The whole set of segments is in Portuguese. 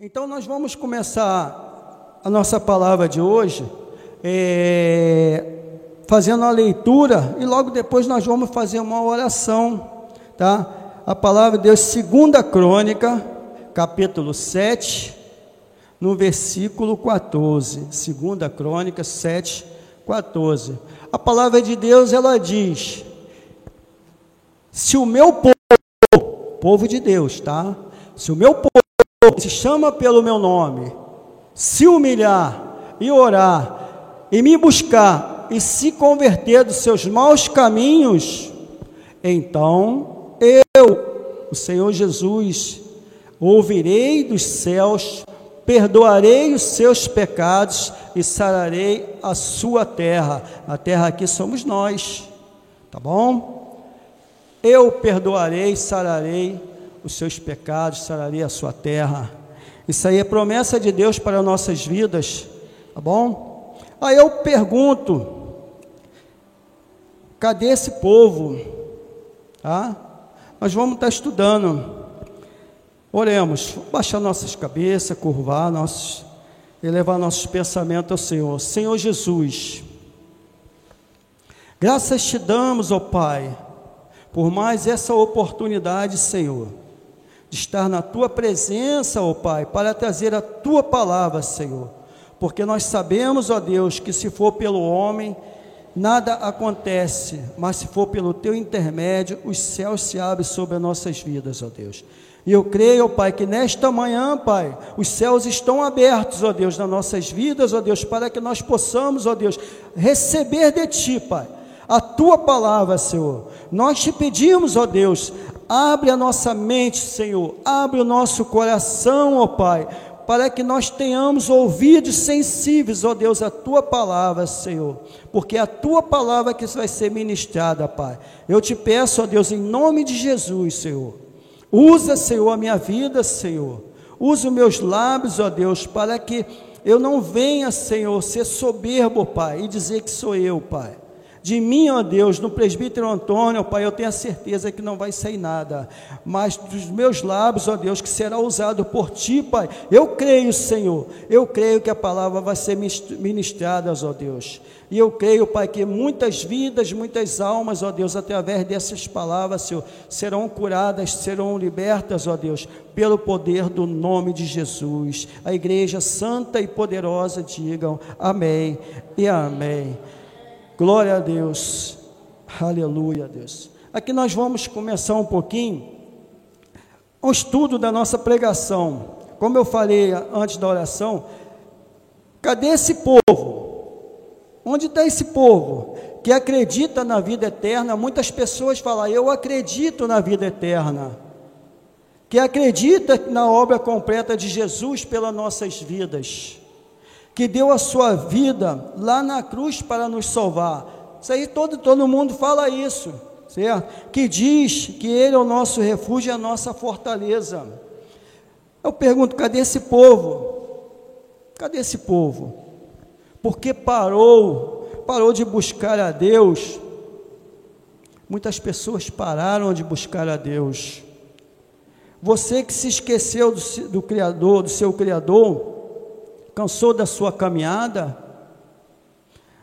Então, nós vamos começar a nossa palavra de hoje é, fazendo a leitura e logo depois nós vamos fazer uma oração, tá? A palavra de Deus, segunda crônica, capítulo 7, no versículo 14. Segunda crônica 7, 14. A palavra de Deus, ela diz: Se o meu povo, povo de Deus, tá? Se o meu povo se chama pelo meu nome, se humilhar e orar, e me buscar e se converter dos seus maus caminhos, então eu, o Senhor Jesus, ouvirei dos céus, perdoarei os seus pecados e sararei a sua terra. A terra aqui somos nós, tá bom? Eu perdoarei, sararei os seus pecados, sararei a sua terra. Isso aí é promessa de Deus para nossas vidas, tá bom? Aí eu pergunto: cadê esse povo? Tá? Nós vamos estar estudando. Oremos, baixar nossas cabeças, curvar nossos, elevar nossos pensamentos ao Senhor. Senhor Jesus, graças te damos, ó Pai, por mais essa oportunidade, Senhor de estar na tua presença, ó Pai, para trazer a tua palavra, Senhor. Porque nós sabemos, ó Deus, que se for pelo homem, nada acontece, mas se for pelo teu intermédio, os céus se abrem sobre as nossas vidas, ó Deus. E eu creio, ó Pai, que nesta manhã, Pai, os céus estão abertos, ó Deus, nas nossas vidas, ó Deus, para que nós possamos, ó Deus, receber de Ti, Pai, a Tua palavra, Senhor. Nós te pedimos, ó Deus, Abre a nossa mente, Senhor, abre o nosso coração, ó Pai, para que nós tenhamos ouvidos sensíveis, ó Deus, à tua palavra, Senhor, porque é a tua palavra que vai ser ministrada, Pai. Eu te peço, ó Deus, em nome de Jesus, Senhor, usa, Senhor, a minha vida, Senhor, usa os meus lábios, ó Deus, para que eu não venha, Senhor, ser soberbo, Pai, e dizer que sou eu, Pai de mim, ó Deus, no presbítero Antônio, ó Pai, eu tenho a certeza que não vai sair nada, mas dos meus lábios, ó Deus, que será usado por Ti, Pai, eu creio, Senhor, eu creio que a palavra vai ser ministrada, ó Deus, e eu creio, Pai, que muitas vidas, muitas almas, ó Deus, através dessas palavras, Senhor, serão curadas, serão libertas, ó Deus, pelo poder do nome de Jesus. A igreja santa e poderosa digam amém e amém. Glória a Deus. Aleluia, Deus. Aqui nós vamos começar um pouquinho o estudo da nossa pregação. Como eu falei antes da oração, cadê esse povo? Onde está esse povo que acredita na vida eterna? Muitas pessoas falam, eu acredito na vida eterna. Que acredita na obra completa de Jesus pelas nossas vidas que deu a sua vida lá na cruz para nos salvar. Isso aí todo, todo mundo fala isso, certo? Que diz que Ele é o nosso refúgio e a nossa fortaleza. Eu pergunto, cadê esse povo? Cadê esse povo? Porque parou, parou de buscar a Deus. Muitas pessoas pararam de buscar a Deus. Você que se esqueceu do, do Criador, do seu Criador, Cansou da sua caminhada?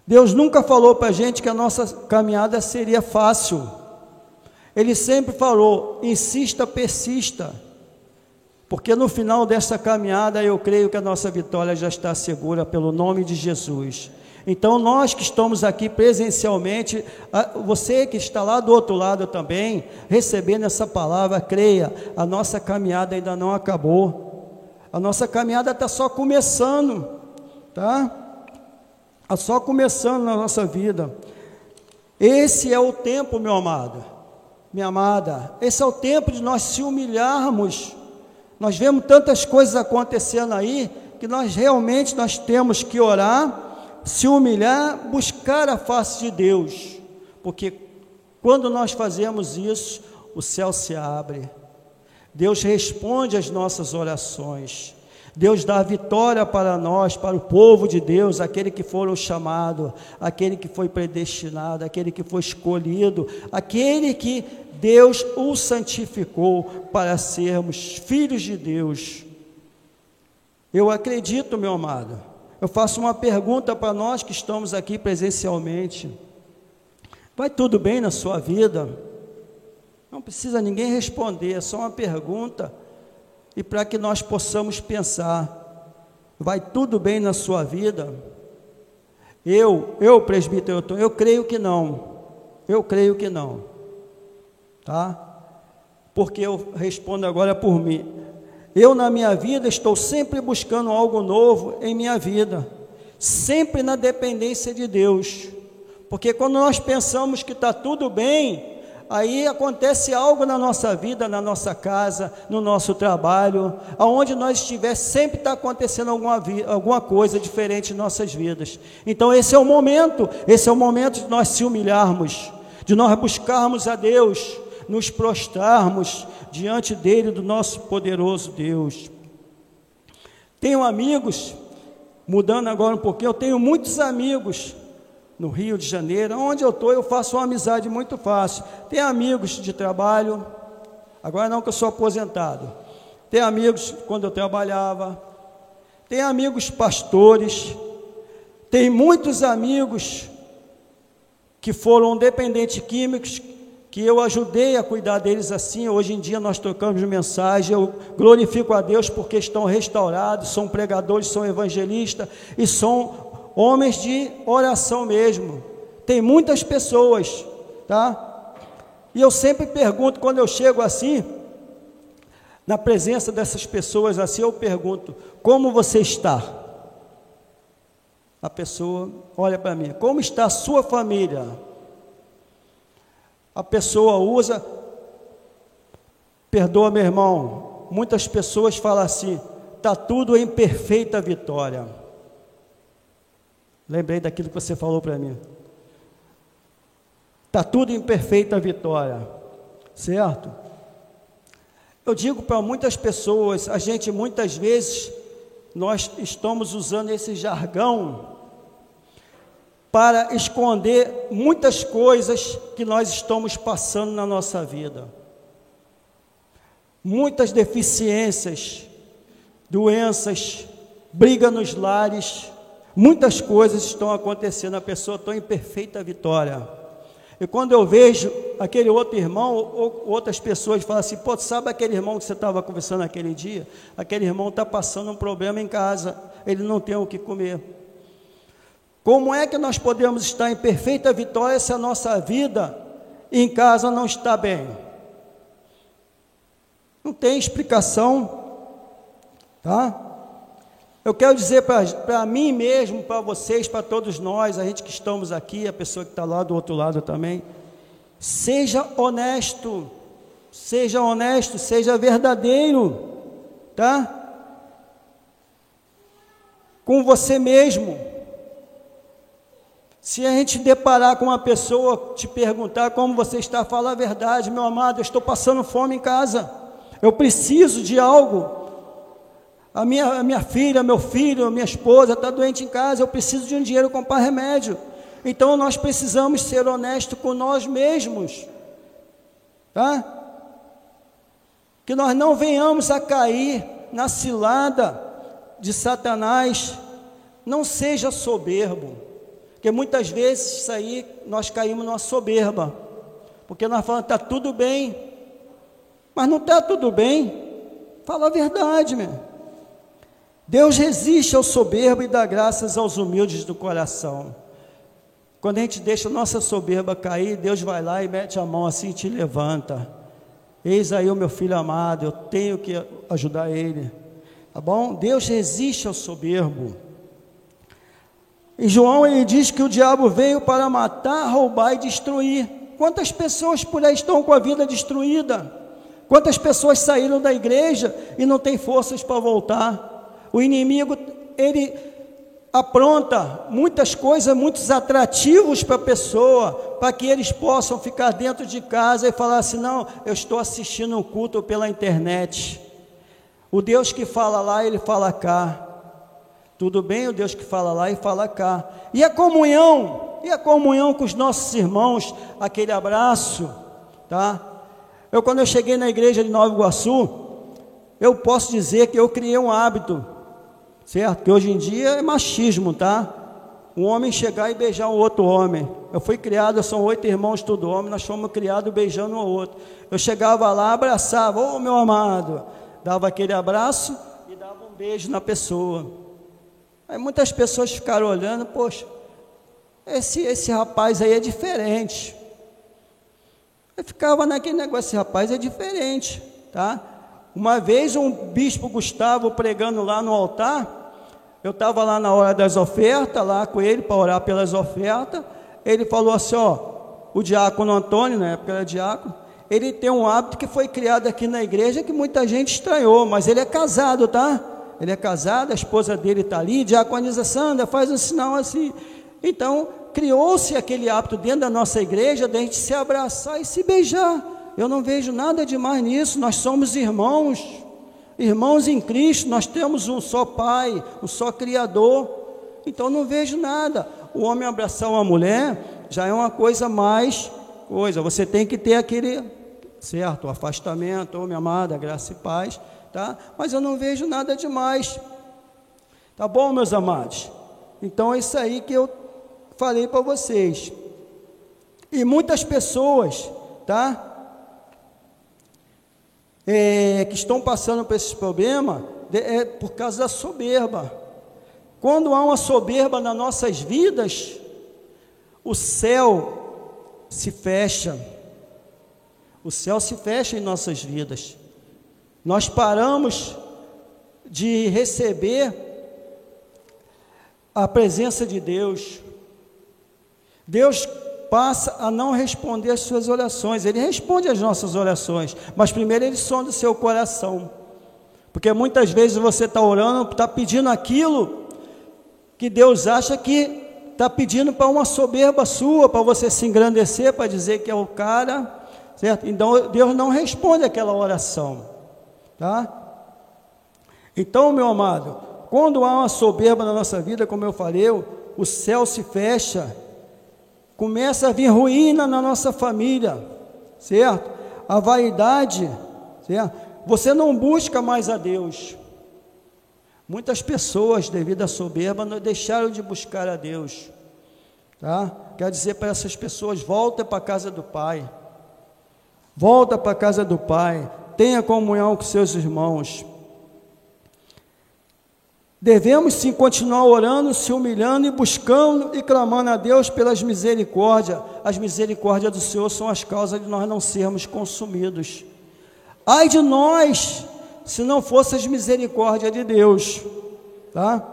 Deus nunca falou para a gente que a nossa caminhada seria fácil. Ele sempre falou: insista, persista. Porque no final dessa caminhada eu creio que a nossa vitória já está segura pelo nome de Jesus. Então, nós que estamos aqui presencialmente, você que está lá do outro lado também, recebendo essa palavra, creia, a nossa caminhada ainda não acabou. A nossa caminhada está só começando, tá? Está só começando na nossa vida. Esse é o tempo, meu amado, minha amada. Esse é o tempo de nós se humilharmos. Nós vemos tantas coisas acontecendo aí que nós realmente nós temos que orar, se humilhar, buscar a face de Deus, porque quando nós fazemos isso, o céu se abre. Deus responde às nossas orações. Deus dá vitória para nós, para o povo de Deus, aquele que foram chamado, aquele que foi predestinado, aquele que foi escolhido, aquele que Deus o santificou para sermos filhos de Deus. Eu acredito, meu amado. Eu faço uma pergunta para nós que estamos aqui presencialmente. Vai tudo bem na sua vida? Não precisa ninguém responder, é só uma pergunta. E para que nós possamos pensar: vai tudo bem na sua vida? Eu, eu, presbítero, eu, eu creio que não. Eu creio que não. Tá? Porque eu respondo agora por mim. Eu, na minha vida, estou sempre buscando algo novo em minha vida, sempre na dependência de Deus. Porque quando nós pensamos que está tudo bem, aí acontece algo na nossa vida, na nossa casa, no nosso trabalho, aonde nós estiver, sempre está acontecendo alguma, alguma coisa diferente em nossas vidas. Então esse é o momento, esse é o momento de nós se humilharmos, de nós buscarmos a Deus, nos prostrarmos diante dele, do nosso poderoso Deus. Tenho amigos, mudando agora um pouquinho, eu tenho muitos amigos no Rio de Janeiro, onde eu estou, eu faço uma amizade muito fácil. Tem amigos de trabalho, agora não que eu sou aposentado. Tem amigos quando eu trabalhava, tem amigos pastores, tem muitos amigos que foram dependentes químicos, que eu ajudei a cuidar deles assim. Hoje em dia nós trocamos mensagem, eu glorifico a Deus porque estão restaurados, são pregadores, são evangelistas e são homens de oração mesmo. Tem muitas pessoas, tá? E eu sempre pergunto quando eu chego assim, na presença dessas pessoas assim, eu pergunto: "Como você está?" A pessoa olha para mim: "Como está a sua família?" A pessoa usa Perdoa, meu irmão. Muitas pessoas falam assim: "Tá tudo em perfeita vitória." Lembrei daquilo que você falou para mim. Está tudo em perfeita vitória, certo? Eu digo para muitas pessoas, a gente muitas vezes, nós estamos usando esse jargão para esconder muitas coisas que nós estamos passando na nossa vida. Muitas deficiências, doenças, briga nos lares, Muitas coisas estão acontecendo, a pessoa está em perfeita vitória. E quando eu vejo aquele outro irmão, ou outras pessoas falam assim, pô, sabe aquele irmão que você estava conversando aquele dia? Aquele irmão está passando um problema em casa, ele não tem o que comer. Como é que nós podemos estar em perfeita vitória se a nossa vida em casa não está bem? Não tem explicação, tá? Eu quero dizer para mim mesmo, para vocês, para todos nós, a gente que estamos aqui, a pessoa que está lá do outro lado também, seja honesto, seja honesto, seja verdadeiro, tá? Com você mesmo. Se a gente deparar com uma pessoa te perguntar como você está, fala a verdade, meu amado, eu estou passando fome em casa, eu preciso de algo a minha, a minha filha, meu filho, minha esposa está doente em casa, eu preciso de um dinheiro para comprar remédio. Então nós precisamos ser honestos com nós mesmos, tá? Que nós não venhamos a cair na cilada de Satanás. Não seja soberbo, porque muitas vezes isso aí nós caímos numa soberba, porque nós falamos está tudo bem, mas não está tudo bem. Fala a verdade, meu. Deus resiste ao soberbo e dá graças aos humildes do coração. Quando a gente deixa a nossa soberba cair, Deus vai lá e mete a mão assim e te levanta. Eis aí o meu filho amado, eu tenho que ajudar ele. Tá bom? Deus resiste ao soberbo. Em João ele diz que o diabo veio para matar, roubar e destruir. Quantas pessoas por aí estão com a vida destruída? Quantas pessoas saíram da igreja e não têm forças para voltar? O inimigo, ele apronta muitas coisas, muitos atrativos para a pessoa, para que eles possam ficar dentro de casa e falar assim: não, eu estou assistindo um culto pela internet. O Deus que fala lá, ele fala cá. Tudo bem, o Deus que fala lá e fala cá. E a comunhão, e a comunhão com os nossos irmãos, aquele abraço, tá? Eu quando eu cheguei na igreja de Nova Iguaçu, eu posso dizer que eu criei um hábito certo? Que hoje em dia é machismo, tá? Um homem chegar e beijar um outro homem. Eu fui criado, são oito irmãos, tudo homem, nós fomos criados beijando um ao outro. Eu chegava lá, abraçava, ô oh, meu amado, dava aquele abraço e dava um beijo na pessoa. Aí muitas pessoas ficaram olhando, poxa, esse, esse rapaz aí é diferente. Eu ficava naquele negócio, esse rapaz é diferente, tá? Uma vez um bispo Gustavo pregando lá no altar, eu estava lá na hora das ofertas, lá com ele para orar pelas ofertas. Ele falou assim: ó, o diácono Antônio, na época era diácono, ele tem um hábito que foi criado aqui na igreja que muita gente estranhou, mas ele é casado, tá? Ele é casado, a esposa dele está ali, diaconiza Sandra, faz um sinal assim. Então, criou-se aquele hábito dentro da nossa igreja de a gente se abraçar e se beijar. Eu não vejo nada de mais nisso, nós somos irmãos. Irmãos em Cristo, nós temos um só Pai, um só Criador. Então não vejo nada. O homem abraçar uma mulher já é uma coisa mais coisa. Você tem que ter aquele certo afastamento, oh, minha amada, graça e paz, tá? Mas eu não vejo nada demais. Tá bom, meus amados? Então é isso aí que eu falei para vocês. E muitas pessoas, tá? É, que estão passando por esse problema é por causa da soberba. Quando há uma soberba nas nossas vidas, o céu se fecha. O céu se fecha em nossas vidas. Nós paramos de receber a presença de Deus. Deus passa a não responder as suas orações. Ele responde as nossas orações, mas primeiro ele sonda o seu coração. Porque muitas vezes você está orando, está pedindo aquilo que Deus acha que está pedindo para uma soberba sua, para você se engrandecer, para dizer que é o cara, certo? Então Deus não responde aquela oração, tá? Então, meu amado, quando há uma soberba na nossa vida, como eu falei, o céu se fecha começa a vir ruína na nossa família, certo? A vaidade, certo? Você não busca mais a Deus. Muitas pessoas, devido à soberba, não deixaram de buscar a Deus. Tá? Quer dizer para essas pessoas: volta para a casa do Pai. Volta para a casa do Pai. Tenha comunhão com seus irmãos. Devemos sim continuar orando, se humilhando e buscando e clamando a Deus pelas misericórdias. As misericórdias do Senhor são as causas de nós não sermos consumidos. Ai de nós, se não fosse as misericórdias de Deus, tá?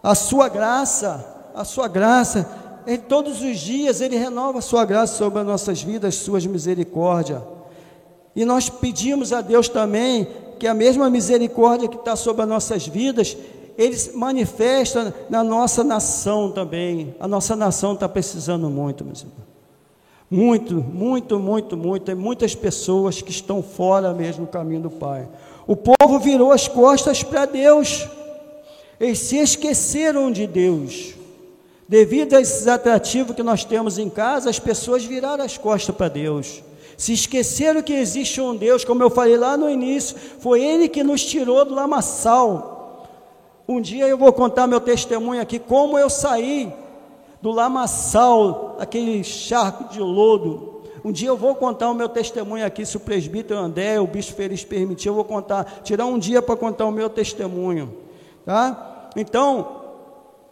A sua graça, a sua graça, em todos os dias Ele renova a sua graça sobre as nossas vidas, suas misericórdias. E nós pedimos a Deus também que a mesma misericórdia que está sobre as nossas vidas, ele manifesta na nossa nação também. A nossa nação está precisando muito, meus irmãos. Muito, muito, muito, muito. Tem muitas pessoas que estão fora mesmo do caminho do Pai. O povo virou as costas para Deus. Eles se esqueceram de Deus. Devido a esses atrativos que nós temos em casa, as pessoas viraram as costas para Deus. Se esqueceram que existe um Deus, como eu falei lá no início, foi Ele que nos tirou do lamaçal. Um dia eu vou contar meu testemunho aqui, como eu saí do lamaçal, aquele charco de lodo. Um dia eu vou contar o meu testemunho aqui, se o presbítero André, o bispo Feliz permitir, eu vou contar, tirar um dia para contar o meu testemunho, tá? Então,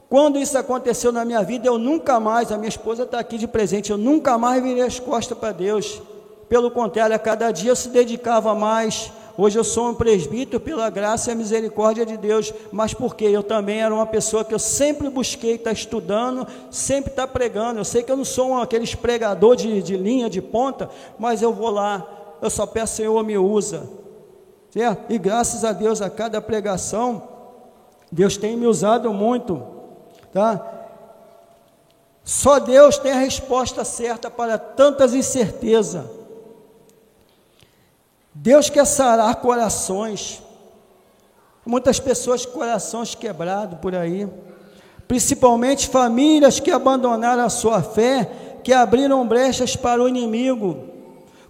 quando isso aconteceu na minha vida, eu nunca mais, a minha esposa está aqui de presente, eu nunca mais virei as costas para Deus. Pelo contrário, a cada dia eu se dedicava mais Hoje eu sou um presbítero pela graça e a misericórdia de Deus, mas porque eu também era uma pessoa que eu sempre busquei estar estudando, sempre estar pregando. Eu sei que eu não sou um, aqueles pregador de, de linha, de ponta, mas eu vou lá, eu só peço, Senhor, me usa. Certo? E graças a Deus, a cada pregação, Deus tem me usado muito. Tá? Só Deus tem a resposta certa para tantas incertezas. Deus quer sarar corações. Muitas pessoas com corações quebrados por aí, principalmente famílias que abandonaram a sua fé, que abriram brechas para o inimigo,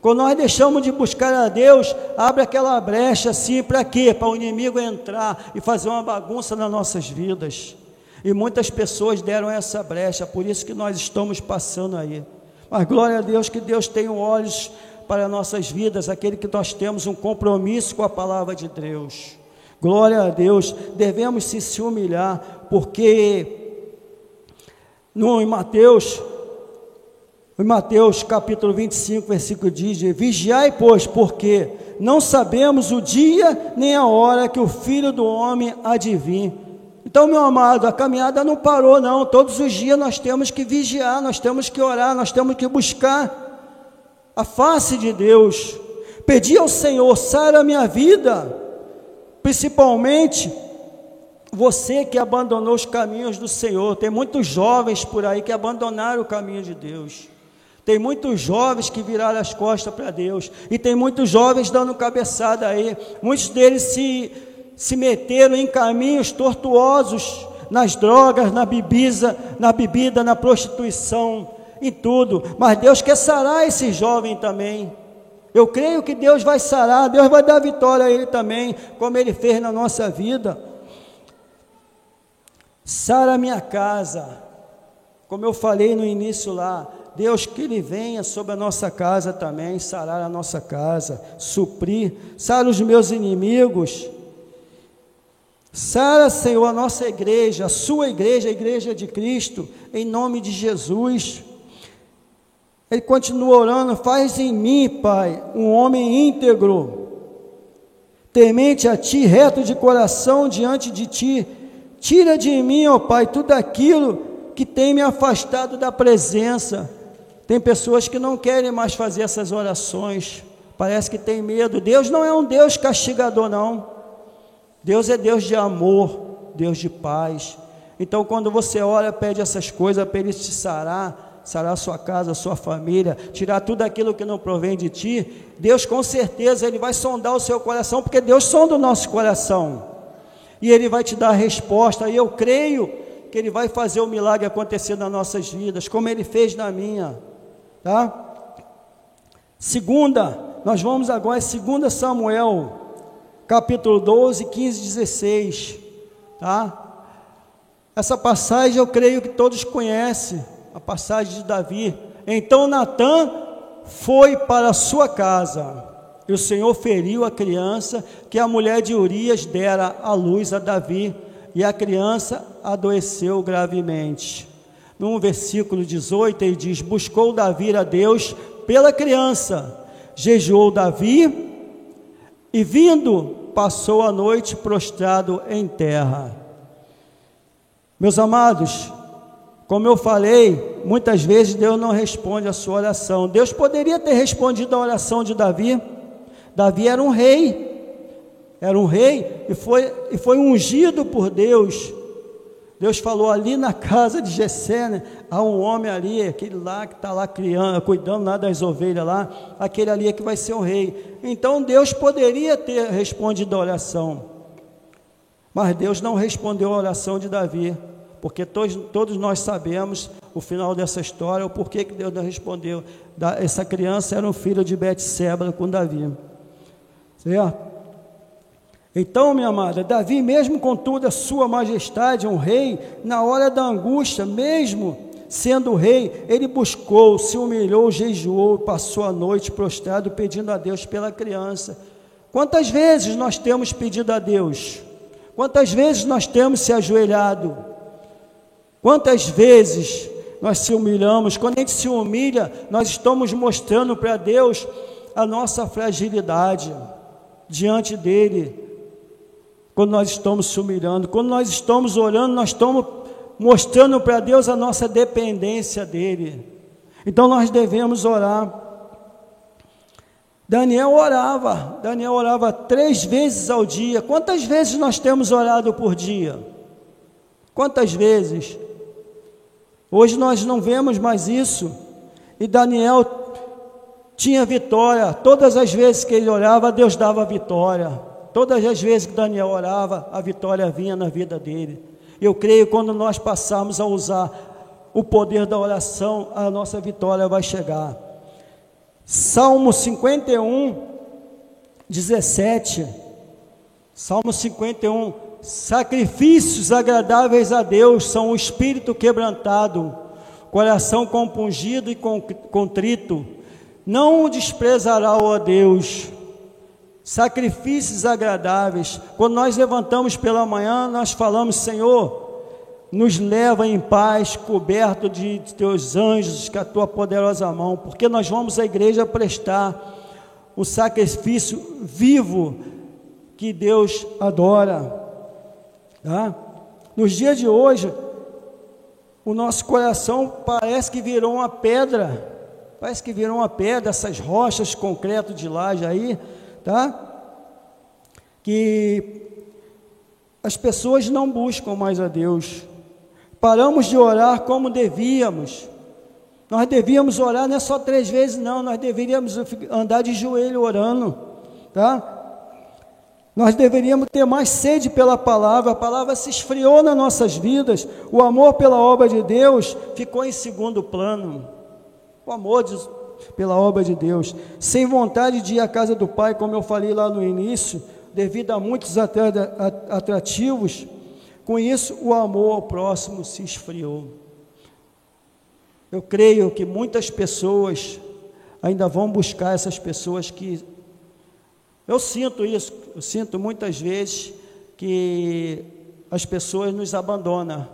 Quando nós deixamos de buscar a Deus, abre aquela brecha assim, para quê? Para o inimigo entrar e fazer uma bagunça nas nossas vidas. E muitas pessoas deram essa brecha, por isso que nós estamos passando aí. Mas glória a Deus que Deus tem olhos para nossas vidas, aquele que nós temos um compromisso com a palavra de Deus. Glória a Deus, devemos se, se humilhar, porque no, em Mateus em Mateus capítulo 25, versículo diz: Vigiai, pois, porque não sabemos o dia nem a hora que o filho do homem vir. Então, meu amado, a caminhada não parou, não. Todos os dias nós temos que vigiar, nós temos que orar, nós temos que buscar a face de Deus. Pedir ao Senhor, sara a minha vida, principalmente você que abandonou os caminhos do Senhor. Tem muitos jovens por aí que abandonaram o caminho de Deus. Tem muitos jovens que viraram as costas para Deus. E tem muitos jovens dando cabeçada aí. Muitos deles se, se meteram em caminhos tortuosos, nas drogas, na bebida, na bebida, na prostituição, em tudo. Mas Deus quer sarar esse jovem também. Eu creio que Deus vai sarar, Deus vai dar vitória a ele também, como ele fez na nossa vida. Sara minha casa, como eu falei no início lá, Deus, que Ele venha sobre a nossa casa também, sarar a nossa casa, suprir, sarar os meus inimigos. Sara, Senhor, a nossa igreja, a sua igreja, a igreja de Cristo, em nome de Jesus. Ele continua orando, faz em mim, Pai, um homem íntegro, temente a Ti, reto de coração diante de Ti. Tira de mim, ó Pai, tudo aquilo que tem me afastado da presença tem pessoas que não querem mais fazer essas orações, parece que tem medo. Deus não é um Deus castigador, não. Deus é Deus de amor, Deus de paz. Então, quando você ora, pede essas coisas para Ele te sarar, sarar sua casa, sua família, tirar tudo aquilo que não provém de ti, Deus com certeza Ele vai sondar o seu coração, porque Deus sonda o nosso coração. E Ele vai te dar a resposta, e eu creio que Ele vai fazer o milagre acontecer nas nossas vidas, como Ele fez na minha. Tá? Segunda, nós vamos agora em 2 Samuel, capítulo 12, 15, 16. Tá? Essa passagem eu creio que todos conhecem, a passagem de Davi. Então Natan foi para sua casa, e o Senhor feriu a criança que a mulher de Urias dera à luz a Davi, e a criança adoeceu gravemente no versículo 18, ele diz: Buscou Davi a Deus pela criança, jejuou Davi e vindo, passou a noite prostrado em terra. Meus amados, como eu falei, muitas vezes Deus não responde a sua oração. Deus poderia ter respondido a oração de Davi. Davi era um rei, era um rei e foi, e foi ungido por Deus Deus falou ali na casa de Jessé, né, há um homem ali, aquele lá que está lá criando, cuidando lá das ovelhas lá, aquele ali é que vai ser o rei. Então Deus poderia ter respondido a oração, mas Deus não respondeu a oração de Davi, porque todos, todos nós sabemos o final dessa história, o porquê que Deus não respondeu. Essa criança era um filho de Betseba com Davi, certo? Então, minha amada, Davi, mesmo com toda a sua majestade, um rei, na hora da angústia, mesmo sendo rei, ele buscou, se humilhou, jejuou, passou a noite prostrado pedindo a Deus pela criança. Quantas vezes nós temos pedido a Deus? Quantas vezes nós temos se ajoelhado? Quantas vezes nós se humilhamos? Quando a gente se humilha, nós estamos mostrando para Deus a nossa fragilidade diante dele, quando nós estamos se humilhando, quando nós estamos orando, nós estamos mostrando para Deus a nossa dependência dEle. Então nós devemos orar. Daniel orava, Daniel orava três vezes ao dia. Quantas vezes nós temos orado por dia? Quantas vezes? Hoje nós não vemos mais isso. E Daniel tinha vitória. Todas as vezes que ele orava, Deus dava vitória. Todas as vezes que Daniel orava, a vitória vinha na vida dele. Eu creio que quando nós passarmos a usar o poder da oração, a nossa vitória vai chegar. Salmo 51, 17. Salmo 51. Sacrifícios agradáveis a Deus são o espírito quebrantado, coração compungido e contrito. Não o desprezará, ó Deus. Sacrifícios agradáveis. Quando nós levantamos pela manhã, nós falamos, Senhor, nos leva em paz, coberto de teus anjos, com a tua poderosa mão, porque nós vamos à igreja prestar o sacrifício vivo que Deus adora. Tá? Nos dias de hoje, o nosso coração parece que virou uma pedra, parece que virou uma pedra, essas rochas concreto de laje aí, tá? Que as pessoas não buscam mais a Deus, Paramos de orar como devíamos. Nós devíamos orar não é só três vezes, não, nós deveríamos andar de joelho orando, tá? Nós deveríamos ter mais sede pela palavra, a palavra se esfriou nas nossas vidas, o amor pela obra de Deus ficou em segundo plano. O amor de, pela obra de Deus, sem vontade de ir à casa do Pai, como eu falei lá no início, devido a muitos atrativos, com isso, o amor ao próximo se esfriou. Eu creio que muitas pessoas ainda vão buscar essas pessoas que. Eu sinto isso, eu sinto muitas vezes que as pessoas nos abandonam.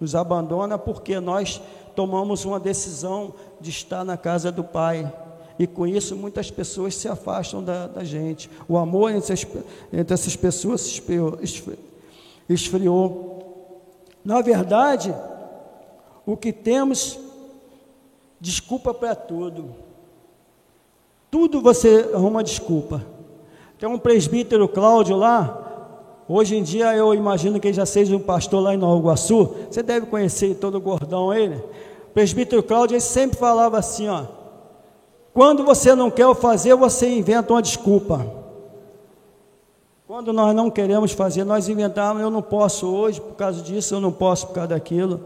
Nos abandonam porque nós tomamos uma decisão de estar na casa do Pai. E com isso muitas pessoas se afastam da, da gente. O amor entre, as, entre essas pessoas se esfriou. Na verdade, o que temos, desculpa para tudo. Tudo você arruma desculpa. Tem um presbítero Cláudio lá, hoje em dia eu imagino que ele já seja um pastor lá em Nova Iguaçu, você deve conhecer todo gordão ele. O presbítero Cláudio ele sempre falava assim, ó, quando você não quer fazer, você inventa uma desculpa. Quando nós não queremos fazer, nós inventamos, eu não posso hoje por causa disso, eu não posso por causa daquilo.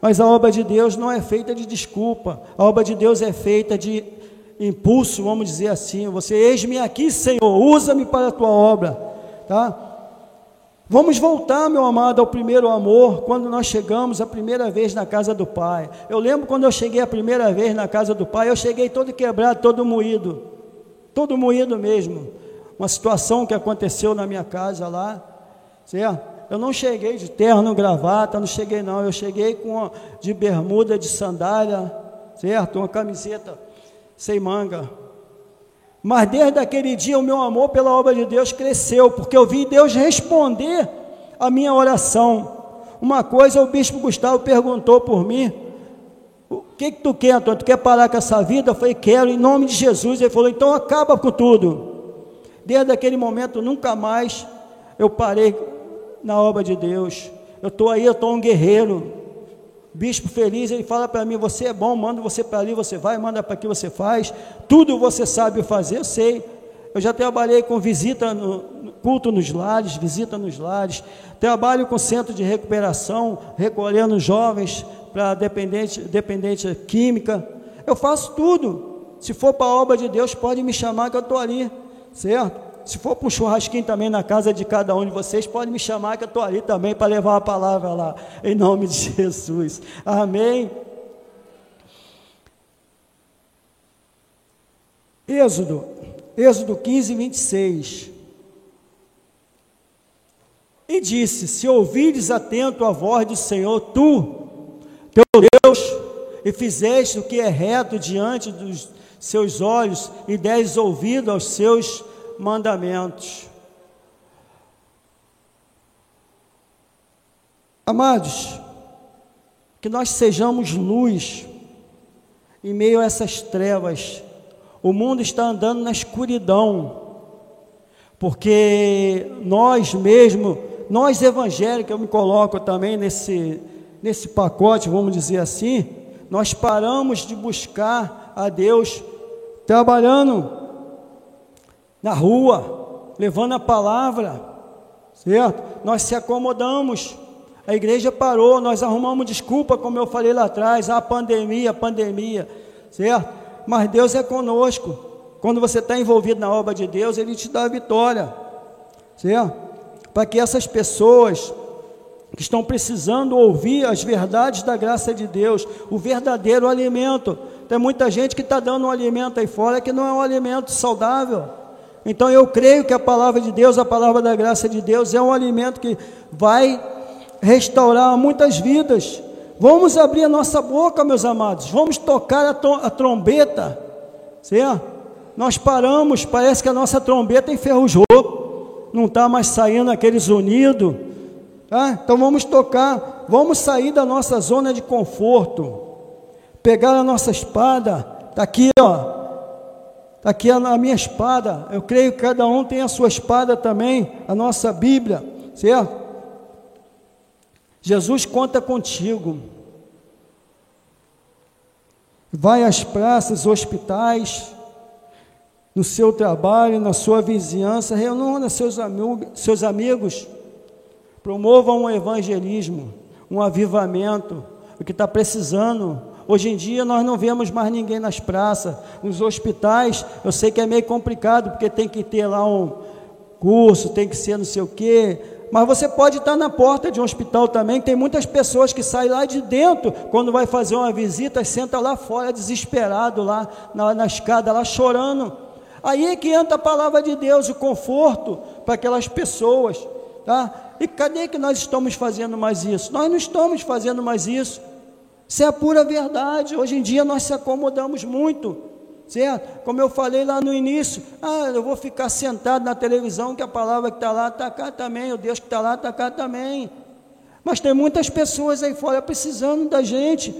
Mas a obra de Deus não é feita de desculpa, a obra de Deus é feita de impulso, vamos dizer assim. Você, eis-me aqui, Senhor, usa-me para a tua obra, tá? Vamos voltar, meu amado, ao primeiro amor, quando nós chegamos a primeira vez na casa do Pai. Eu lembro quando eu cheguei a primeira vez na casa do Pai, eu cheguei todo quebrado, todo moído, todo moído mesmo uma situação que aconteceu na minha casa lá, certo? Eu não cheguei de terno, gravata, não cheguei não, eu cheguei com de bermuda, de sandália, certo? Uma camiseta sem manga. Mas desde aquele dia o meu amor pela obra de Deus cresceu, porque eu vi Deus responder a minha oração. Uma coisa o bispo Gustavo perguntou por mim: o que, que tu quer, Antônio? Tu quer parar com essa vida? Eu falei, quero, em nome de Jesus. Ele falou, então acaba com tudo. Desde aquele momento, nunca mais eu parei na obra de Deus. Eu estou aí, eu estou um guerreiro. Bispo feliz, ele fala para mim: Você é bom, manda você para ali, você vai, manda para aqui, você faz. Tudo você sabe fazer, eu sei. Eu já trabalhei com visita no culto nos lares, visita nos lares. Trabalho com centro de recuperação, recolhendo jovens para dependente, dependente química. Eu faço tudo. Se for para a obra de Deus, pode me chamar que eu estou ali certo? Se for para um churrasquinho também na casa de cada um de vocês, pode me chamar que eu estou ali também para levar a palavra lá, em nome de Jesus. Amém. Êxodo, Êxodo 15, 26. E disse: Se ouvires atento a voz do Senhor, tu, teu Deus, e fizeste o que é reto diante dos seus olhos e des ouvido aos seus mandamentos. Amados, que nós sejamos luz em meio a essas trevas. O mundo está andando na escuridão, porque nós mesmo, nós evangélicos, eu me coloco também nesse, nesse pacote, vamos dizer assim, nós paramos de buscar a Deus trabalhando na rua, levando a palavra, certo? Nós se acomodamos, a igreja parou, nós arrumamos desculpa, como eu falei lá atrás, a pandemia, a pandemia, certo? mas Deus é conosco. Quando você está envolvido na obra de Deus, Ele te dá a vitória, certo? Para que essas pessoas que estão precisando ouvir as verdades da graça de Deus, o verdadeiro alimento. Tem muita gente que está dando um alimento aí fora que não é um alimento saudável. Então eu creio que a palavra de Deus, a palavra da graça de Deus, é um alimento que vai restaurar muitas vidas. Vamos abrir a nossa boca, meus amados. Vamos tocar a, a trombeta. Certo? Nós paramos, parece que a nossa trombeta enferrujou. Não está mais saindo aquele zunido. Tá? Então vamos tocar. Vamos sair da nossa zona de conforto. Pegar a nossa espada. Está aqui, ó. Está aqui a, minha espada. Eu creio que cada um tem a sua espada também. A nossa Bíblia. Certo? Jesus conta contigo. Vai às praças, hospitais, no seu trabalho, na sua vizinhança, reúna seus, seus amigos, promova um evangelismo, um avivamento, o que está precisando. Hoje em dia nós não vemos mais ninguém nas praças, nos hospitais, eu sei que é meio complicado, porque tem que ter lá um curso, tem que ser não sei o quê, mas você pode estar na porta de um hospital também. Tem muitas pessoas que saem lá de dentro, quando vai fazer uma visita, senta lá fora, desesperado, lá na, na escada, lá chorando. Aí é que entra a palavra de Deus, o conforto para aquelas pessoas. Tá? E cadê que nós estamos fazendo mais isso? Nós não estamos fazendo mais isso. Isso é a pura verdade. Hoje em dia nós se acomodamos muito certo? Como eu falei lá no início, ah, eu vou ficar sentado na televisão, que a palavra que está lá está cá também, o Deus que está lá está cá também. Mas tem muitas pessoas aí fora precisando da gente,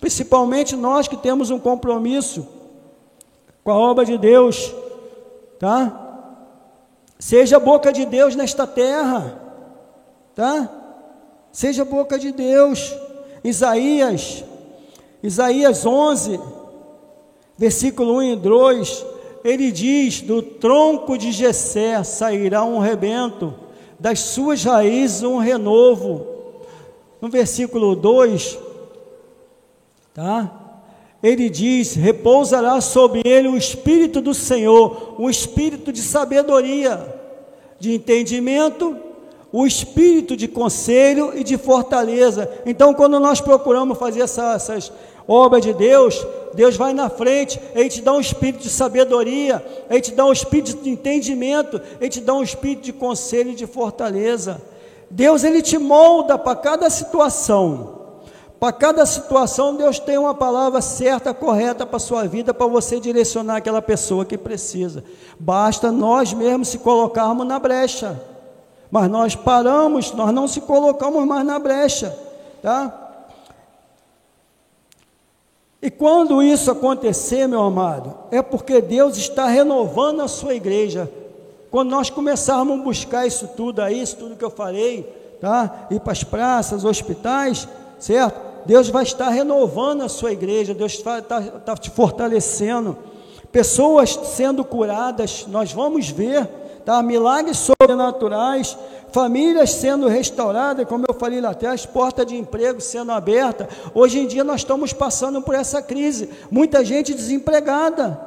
principalmente nós que temos um compromisso com a obra de Deus, tá? Seja boca de Deus nesta terra, tá? Seja boca de Deus. Isaías, Isaías 11, versículo 1 e 2, ele diz: Do tronco de Jessé sairá um rebento, das suas raízes um renovo. No versículo 2, tá? Ele diz: repousará sobre ele o espírito do Senhor, o espírito de sabedoria, de entendimento, o espírito de conselho e de fortaleza. Então, quando nós procuramos fazer essa, essas obra de Deus, Deus vai na frente, Ele te dá um espírito de sabedoria, Ele te dá um espírito de entendimento, Ele te dá um espírito de conselho e de fortaleza. Deus, Ele te molda para cada situação. Para cada situação, Deus tem uma palavra certa, correta para a sua vida, para você direcionar aquela pessoa que precisa. Basta nós mesmos se colocarmos na brecha. Mas nós paramos, nós não se colocamos mais na brecha, tá? E quando isso acontecer, meu amado, é porque Deus está renovando a sua igreja. Quando nós começarmos a buscar isso tudo aí, isso tudo que eu falei, tá? Ir para as praças, hospitais, certo? Deus vai estar renovando a sua igreja, Deus está, está, está te fortalecendo. Pessoas sendo curadas, nós vamos ver, tá? Milagres sobrenaturais, famílias sendo restauradas, como eu falei lá atrás, portas de emprego sendo abertas. Hoje em dia nós estamos passando por essa crise, muita gente desempregada,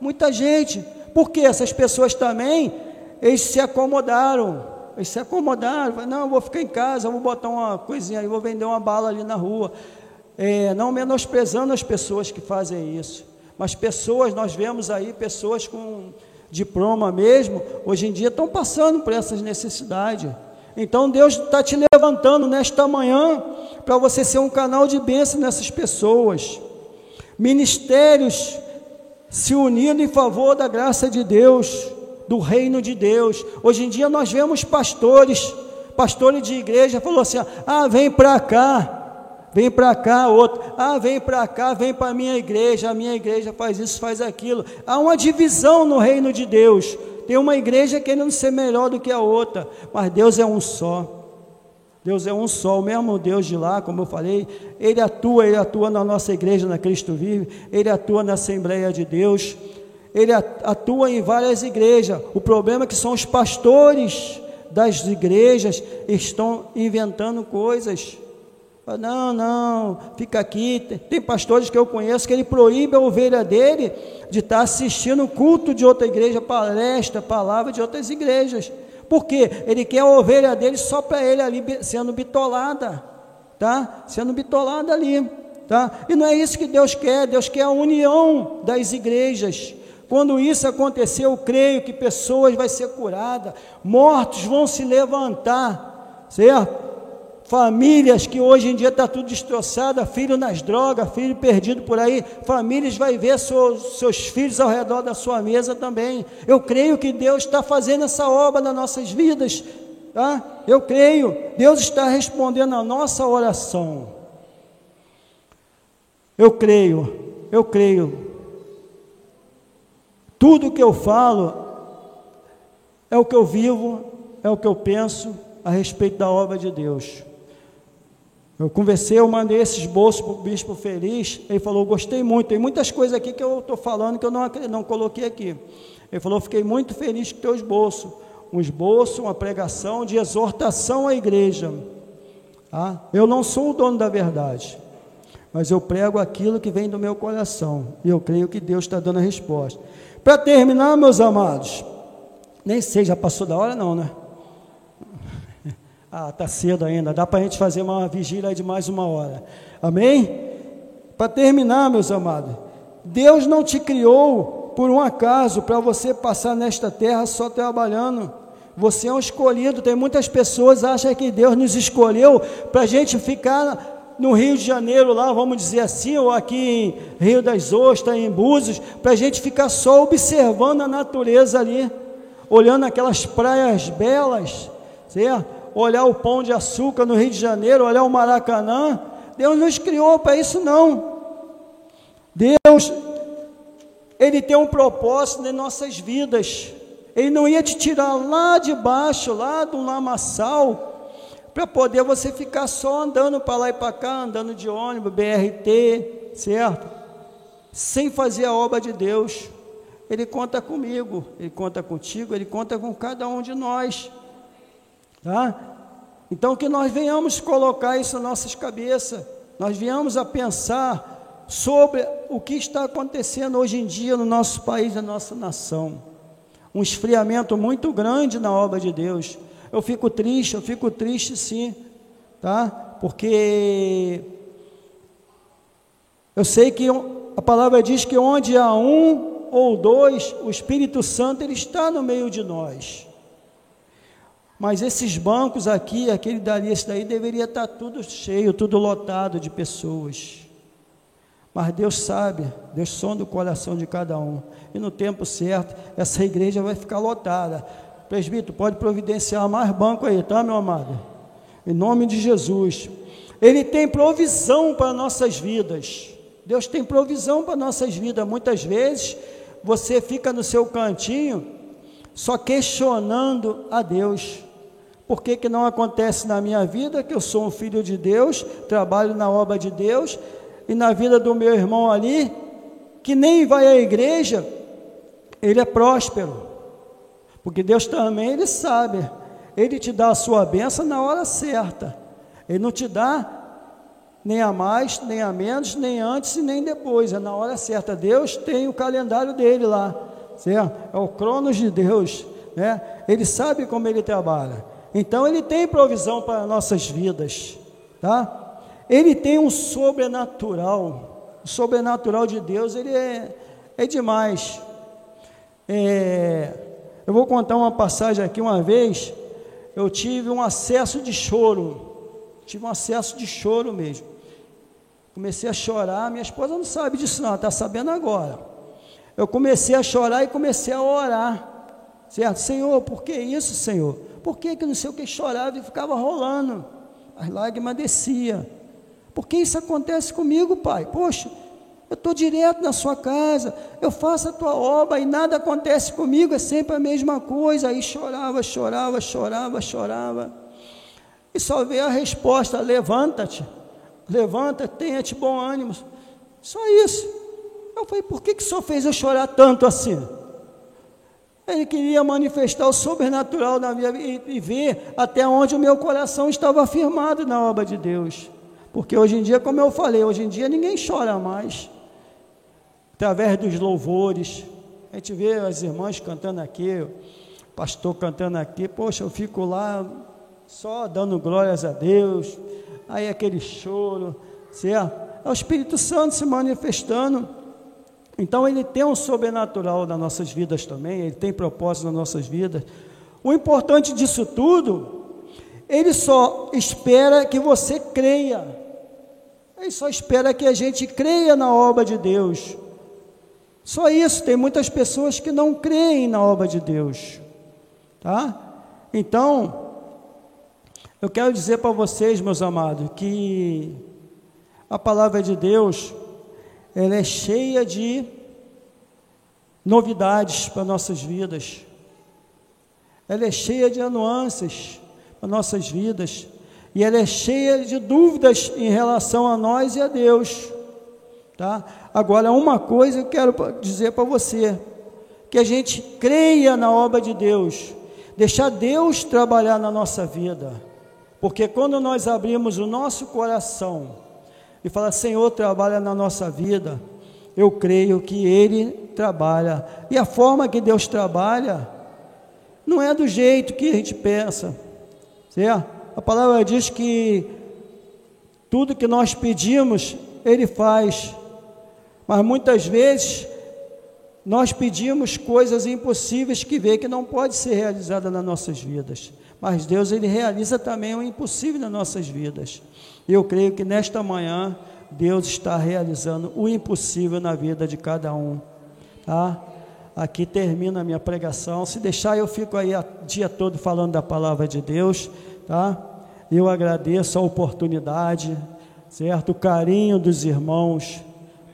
muita gente. Porque essas pessoas também, eles se acomodaram, eles se acomodaram, não, eu vou ficar em casa, vou botar uma coisinha aí, vou vender uma bala ali na rua. É, não menosprezando as pessoas que fazem isso, mas pessoas, nós vemos aí pessoas com diploma mesmo, hoje em dia estão passando por essas necessidades. Então Deus está te levantando nesta manhã para você ser um canal de bênção nessas pessoas. Ministérios se unindo em favor da graça de Deus, do reino de Deus. Hoje em dia nós vemos pastores, pastores de igreja, falou assim: ah, vem para cá vem para cá, outro, ah, vem para cá, vem para a minha igreja, a minha igreja faz isso, faz aquilo. Há uma divisão no reino de Deus. Tem uma igreja querendo ser melhor do que a outra, mas Deus é um só. Deus é um só, o mesmo Deus de lá, como eu falei, Ele atua, Ele atua na nossa igreja, na Cristo Vive, Ele atua na Assembleia de Deus, Ele atua em várias igrejas. O problema é que são os pastores das igrejas estão inventando coisas Não, não, fica aqui. Tem pastores que eu conheço que ele proíbe a ovelha dele de estar assistindo culto de outra igreja, palestra, palavra de outras igrejas. Por quê? Ele quer a ovelha dele só para ele ali sendo bitolada, tá? Sendo bitolada ali, tá? E não é isso que Deus quer, Deus quer a união das igrejas. Quando isso acontecer, eu creio que pessoas vão ser curadas, mortos vão se levantar, certo? Famílias que hoje em dia está tudo destroçada, filho nas drogas, filho perdido por aí, famílias vai ver seus, seus filhos ao redor da sua mesa também. Eu creio que Deus está fazendo essa obra nas nossas vidas, tá? Eu creio, Deus está respondendo a nossa oração. Eu creio, eu creio. Tudo que eu falo é o que eu vivo, é o que eu penso a respeito da obra de Deus. Eu conversei, eu mandei esse esboço para o bispo feliz. Ele falou: Gostei muito. Tem muitas coisas aqui que eu estou falando que eu não, não coloquei aqui. Ele falou: Fiquei muito feliz com o teu esboço. Um esboço, uma pregação de exortação à igreja. Ah, eu não sou o dono da verdade, mas eu prego aquilo que vem do meu coração. E eu creio que Deus está dando a resposta. Para terminar, meus amados, nem sei, já passou da hora, não, né? Ah, está cedo ainda, dá para a gente fazer uma vigília de mais uma hora. Amém? Para terminar, meus amados, Deus não te criou por um acaso para você passar nesta terra só trabalhando. Você é um escolhido. Tem muitas pessoas que acham que Deus nos escolheu para a gente ficar no Rio de Janeiro, lá, vamos dizer assim, ou aqui em Rio das Ostras, em Búzios, para a gente ficar só observando a natureza ali, olhando aquelas praias belas, certo? Olhar o pão de açúcar no Rio de Janeiro, olhar o Maracanã. Deus nos criou para isso não. Deus, Ele tem um propósito em nossas vidas. Ele não ia te tirar lá de baixo, lá do lamaçal, para poder você ficar só andando para lá e para cá, andando de ônibus, BRT, certo? Sem fazer a obra de Deus. Ele conta comigo, ele conta contigo, ele conta com cada um de nós. Tá? Então que nós venhamos colocar isso nas nossas cabeças, nós venhamos a pensar sobre o que está acontecendo hoje em dia no nosso país, na nossa nação. Um esfriamento muito grande na obra de Deus. Eu fico triste, eu fico triste sim, tá? Porque eu sei que a palavra diz que onde há um ou dois, o Espírito Santo ele está no meio de nós. Mas esses bancos aqui, aquele dali, esse daí, deveria estar tudo cheio, tudo lotado de pessoas. Mas Deus sabe, Deus sonda o coração de cada um. E no tempo certo, essa igreja vai ficar lotada. Presbítero, pode providenciar mais banco aí, tá, meu amado? Em nome de Jesus. Ele tem provisão para nossas vidas. Deus tem provisão para nossas vidas. Muitas vezes você fica no seu cantinho só questionando a Deus. Por que, que não acontece na minha vida, que eu sou um filho de Deus, trabalho na obra de Deus, e na vida do meu irmão ali, que nem vai à igreja, ele é próspero. Porque Deus também, Ele sabe, Ele te dá a sua bênção na hora certa. Ele não te dá nem a mais, nem a menos, nem antes e nem depois. É na hora certa. Deus tem o calendário dele lá, certo? É o cronos de Deus, né? Ele sabe como ele trabalha. Então ele tem provisão para nossas vidas, tá? Ele tem um sobrenatural, o sobrenatural de Deus, ele é, é demais. É, eu vou contar uma passagem aqui uma vez, eu tive um acesso de choro, tive um acesso de choro mesmo. Comecei a chorar, minha esposa não sabe disso não, está sabendo agora. Eu comecei a chorar e comecei a orar, certo? Senhor, por que isso, Senhor? Por que, que não sei o que chorava e ficava rolando? As lágrimas desciam. Por que isso acontece comigo, pai? Poxa, eu estou direto na sua casa, eu faço a tua obra e nada acontece comigo, é sempre a mesma coisa. Aí chorava, chorava, chorava, chorava. E só veio a resposta: levanta-te, levanta-te, tenha-te bom ânimo. Só isso. Eu falei: por que, que o senhor fez eu chorar tanto assim? Ele queria manifestar o sobrenatural na minha vida e ver até onde o meu coração estava firmado na obra de Deus. Porque hoje em dia, como eu falei, hoje em dia ninguém chora mais. Através dos louvores, a gente vê as irmãs cantando aqui, o pastor cantando aqui, poxa, eu fico lá só dando glórias a Deus, aí aquele choro, certo? É o Espírito Santo se manifestando. Então ele tem um sobrenatural nas nossas vidas também, ele tem propósito nas nossas vidas. O importante disso tudo, ele só espera que você creia. Ele só espera que a gente creia na obra de Deus. Só isso, tem muitas pessoas que não creem na obra de Deus. Tá? Então, eu quero dizer para vocês, meus amados, que a palavra de Deus, ela é cheia de novidades para nossas vidas. Ela é cheia de nuances para nossas vidas. E ela é cheia de dúvidas em relação a nós e a Deus. Tá? Agora, uma coisa eu quero dizer para você: que a gente creia na obra de Deus, deixar Deus trabalhar na nossa vida, porque quando nós abrimos o nosso coração e fala, Senhor, trabalha na nossa vida, eu creio que Ele trabalha. E a forma que Deus trabalha não é do jeito que a gente pensa, certo? A palavra diz que tudo que nós pedimos, Ele faz, mas muitas vezes nós pedimos coisas impossíveis que vê que não pode ser realizada nas nossas vidas. Mas Deus ele realiza também o impossível nas nossas vidas. Eu creio que nesta manhã Deus está realizando o impossível na vida de cada um, tá? Aqui termina a minha pregação. Se deixar, eu fico aí o dia todo falando da palavra de Deus, tá? Eu agradeço a oportunidade, certo? O carinho dos irmãos,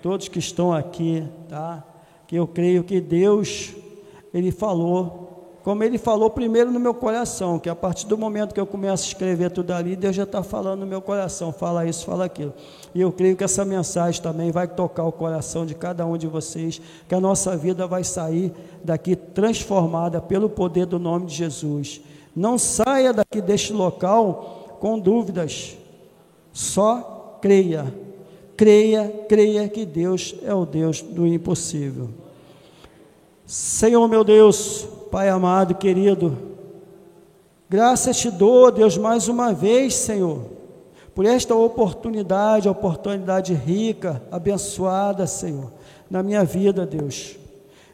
todos que estão aqui, tá? Que eu creio que Deus, Ele falou como ele falou primeiro no meu coração, que a partir do momento que eu começo a escrever tudo ali, Deus já está falando no meu coração, fala isso, fala aquilo. E eu creio que essa mensagem também vai tocar o coração de cada um de vocês, que a nossa vida vai sair daqui transformada pelo poder do nome de Jesus. Não saia daqui deste local com dúvidas, só creia. Creia, creia que Deus é o Deus do impossível. Senhor meu Deus, Pai amado, querido, graças te dou, Deus, mais uma vez, Senhor, por esta oportunidade, oportunidade rica, abençoada, Senhor, na minha vida, Deus.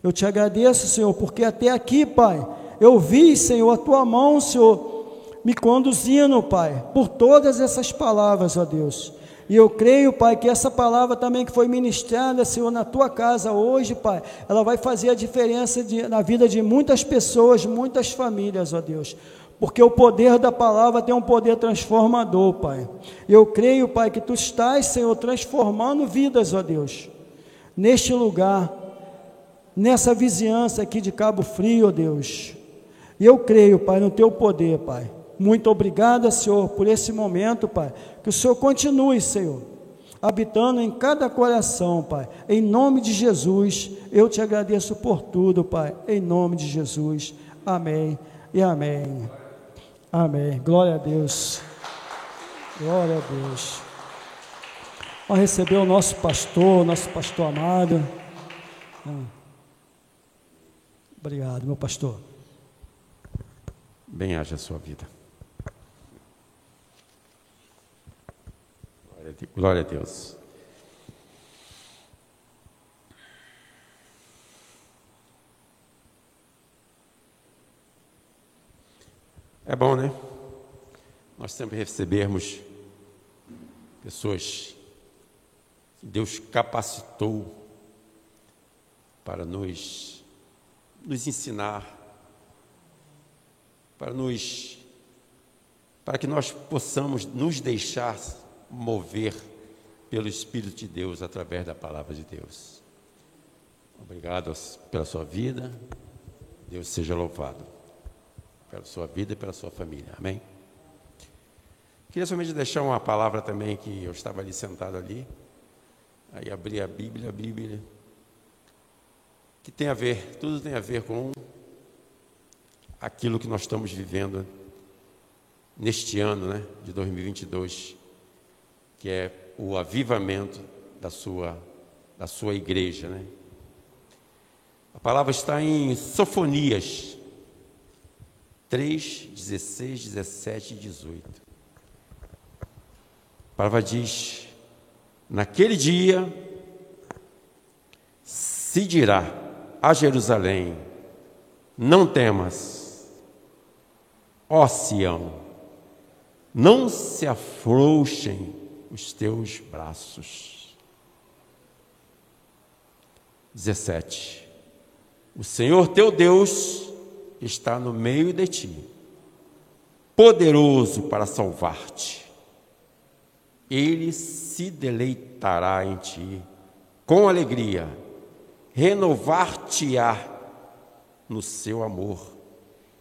Eu te agradeço, Senhor, porque até aqui, Pai, eu vi, Senhor, a tua mão, Senhor, me conduzindo, Pai, por todas essas palavras, ó Deus. E eu creio, Pai, que essa palavra também que foi ministrada, Senhor, na tua casa hoje, Pai, ela vai fazer a diferença de, na vida de muitas pessoas, muitas famílias, ó Deus. Porque o poder da palavra tem um poder transformador, Pai. Eu creio, Pai, que tu estás, Senhor, transformando vidas, ó Deus, neste lugar, nessa vizinhança aqui de Cabo Frio, ó Deus. E eu creio, Pai, no teu poder, Pai. Muito obrigado, Senhor, por esse momento, Pai. Que o Senhor continue, Senhor, habitando em cada coração, Pai. Em nome de Jesus, eu te agradeço por tudo, Pai. Em nome de Jesus. Amém e amém. Amém. Glória a Deus. Glória a Deus. Vamos receber o nosso pastor, nosso pastor amado. Ah. Obrigado, meu pastor. Bem haja a sua vida. Glória a Deus. É bom, né? Nós sempre recebermos pessoas que Deus capacitou para nos, nos ensinar, para nos para que nós possamos nos deixar mover pelo Espírito de Deus através da palavra de Deus. Obrigado pela sua vida. Deus seja louvado pela sua vida e pela sua família. Amém. Queria somente deixar uma palavra também que eu estava ali sentado ali. Aí abri a Bíblia, a Bíblia que tem a ver, tudo tem a ver com aquilo que nós estamos vivendo neste ano, né, de 2022 que é o avivamento da sua, da sua igreja. Né? A palavra está em Sofonias 3, 16, 17 e 18. A palavra diz: Naquele dia se dirá a Jerusalém: Não temas, ó Sião, não se afrouxem os teus braços. 17. O Senhor teu Deus está no meio de ti, poderoso para salvar-te. Ele se deleitará em ti com alegria, renovar-te-á no seu amor,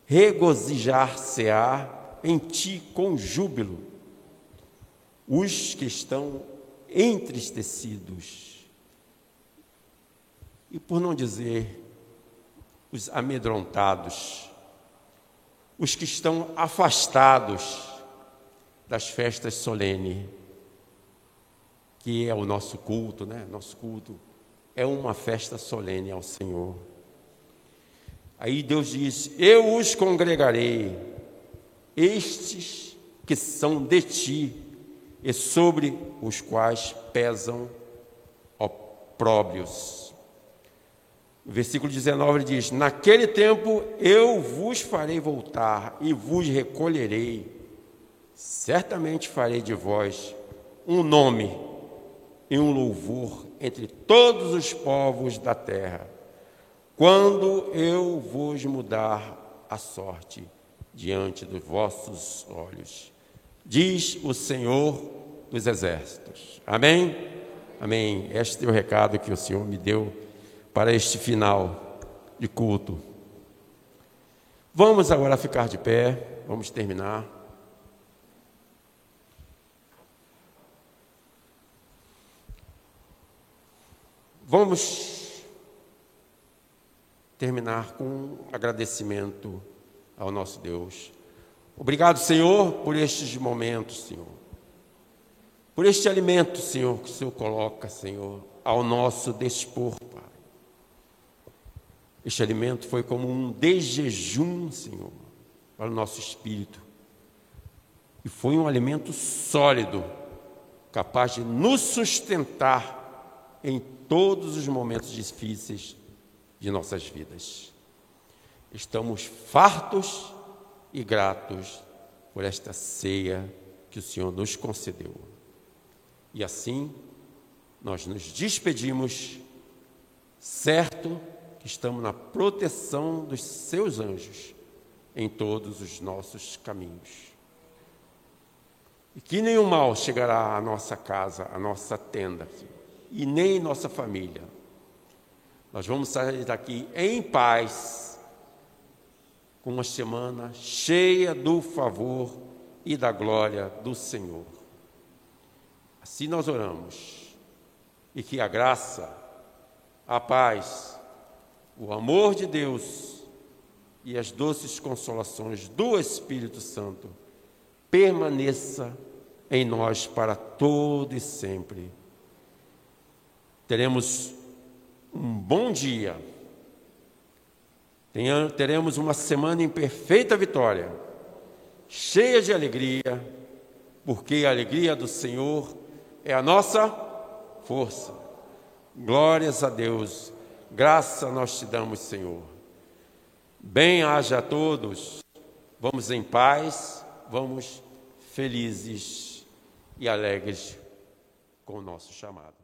regozijar-se-á em ti com júbilo os que estão entristecidos, e por não dizer os amedrontados, os que estão afastados das festas solenes, que é o nosso culto, né? Nosso culto é uma festa solene ao Senhor. Aí Deus diz: Eu os congregarei, estes que são de ti, e sobre os quais pesam opróbrios. Versículo 19 diz: Naquele tempo eu vos farei voltar e vos recolherei, certamente farei de vós um nome e um louvor entre todos os povos da terra, quando eu vos mudar a sorte diante dos vossos olhos diz o Senhor dos Exércitos. Amém? Amém. Este é o recado que o Senhor me deu para este final de culto. Vamos agora ficar de pé, vamos terminar. Vamos terminar com um agradecimento ao nosso Deus. Obrigado, Senhor, por estes momentos, Senhor. Por este alimento, Senhor, que o Senhor coloca, Senhor, ao nosso dispor, Pai. Este alimento foi como um desjejum, Senhor, para o nosso espírito. E foi um alimento sólido, capaz de nos sustentar em todos os momentos difíceis de nossas vidas. Estamos fartos e gratos por esta ceia que o Senhor nos concedeu. E assim, nós nos despedimos, certo que estamos na proteção dos seus anjos em todos os nossos caminhos. E que nenhum mal chegará à nossa casa, à nossa tenda, e nem nossa família. Nós vamos sair daqui em paz com uma semana cheia do favor e da glória do Senhor. Assim nós oramos, e que a graça, a paz, o amor de Deus e as doces consolações do Espírito Santo permaneça em nós para todo e sempre. Teremos um bom dia teremos uma semana em perfeita vitória, cheia de alegria, porque a alegria do Senhor é a nossa força. Glórias a Deus, graça nós te damos, Senhor. Bem haja a todos, vamos em paz, vamos felizes e alegres com o nosso chamado.